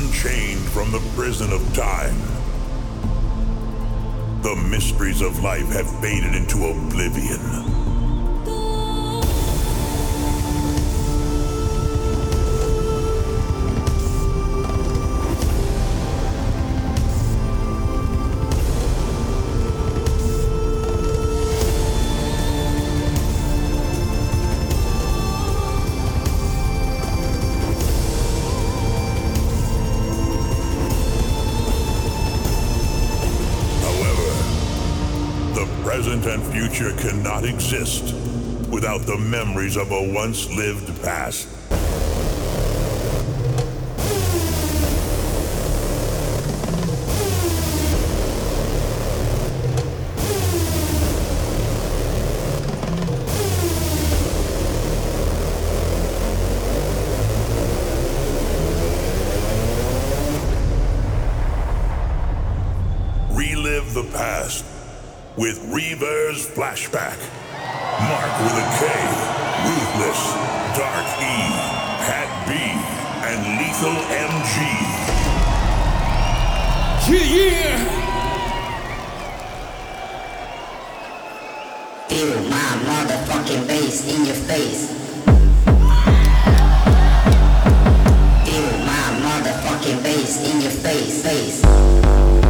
unchained from the prison of time. The mysteries of life have faded into oblivion. Future cannot exist without the memories of a once lived past. With Reavers Flashback. Mark with a K, Ruthless, Dark E, Pat B, and Lethal MG. Yeah, yeah. Feel my motherfucking bass in your face. Feel my motherfucking bass in your face, face.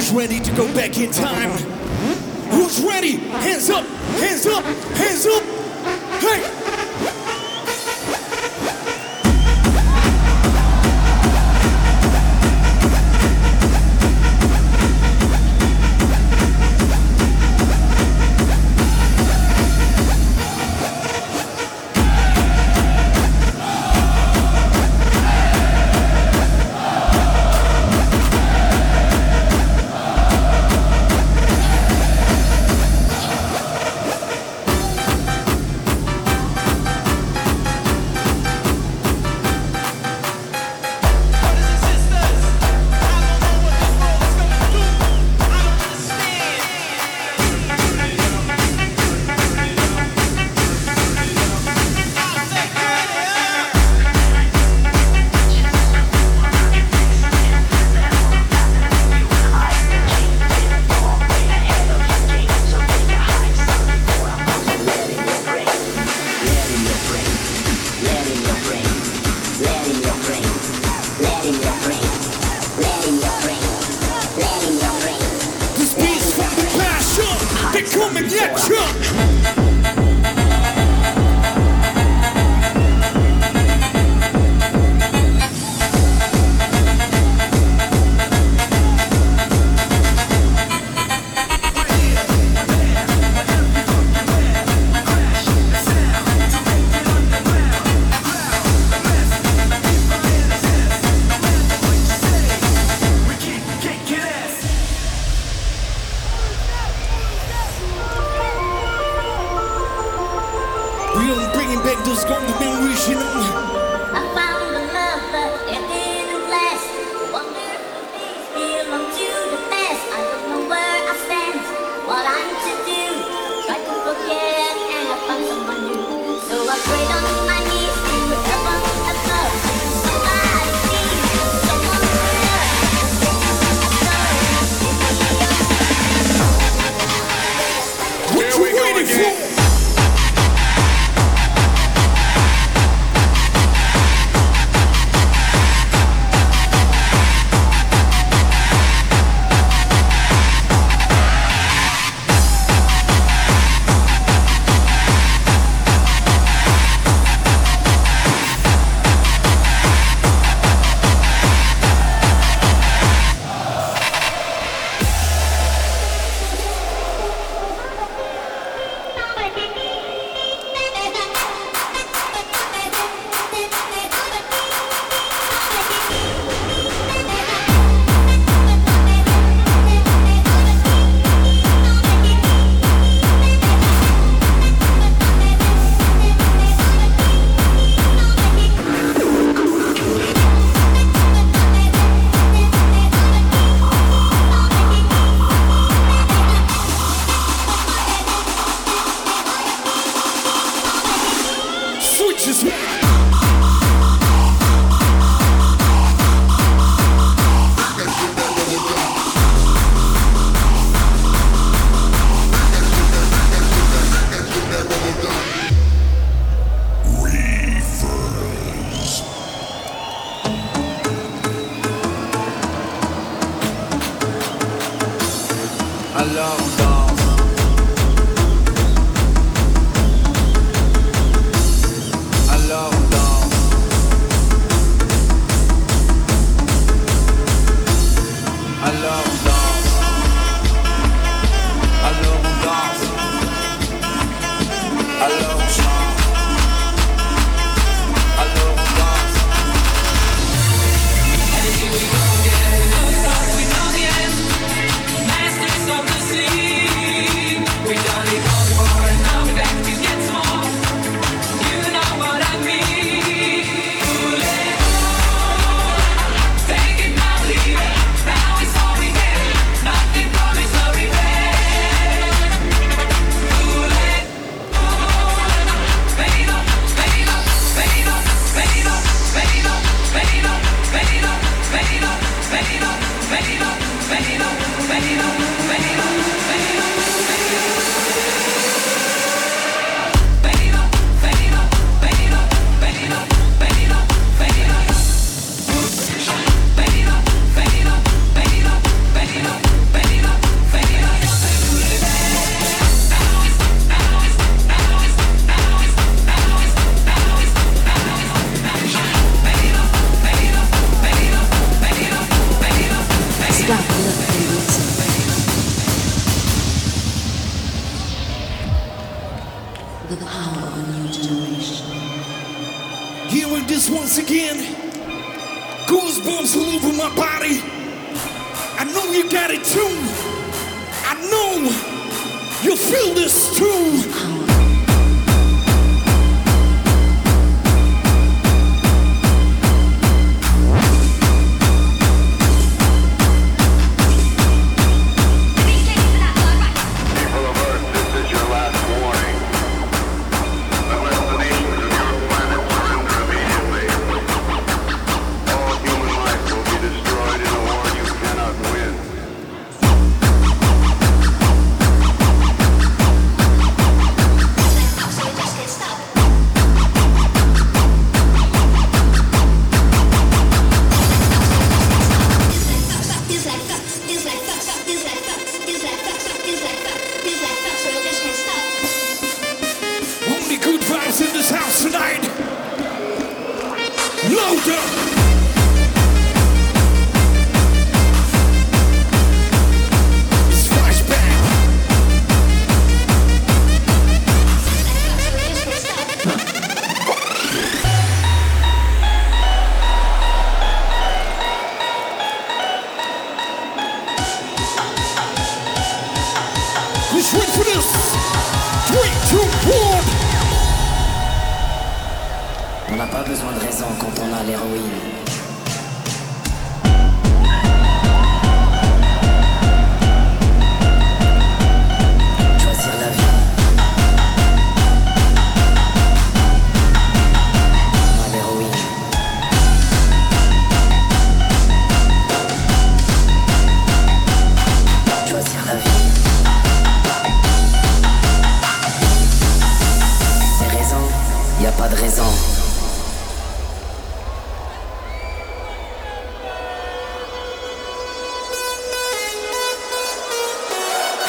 Who's ready to go back in time? Who's ready? Hands up, hands up, hands up. Hey! they come and get you. real bringing back those golden memories, you know. righteous. goes all over my body. I know you got it too. I know you feel this too.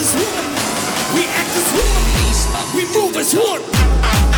as one. We act as one. We move as one.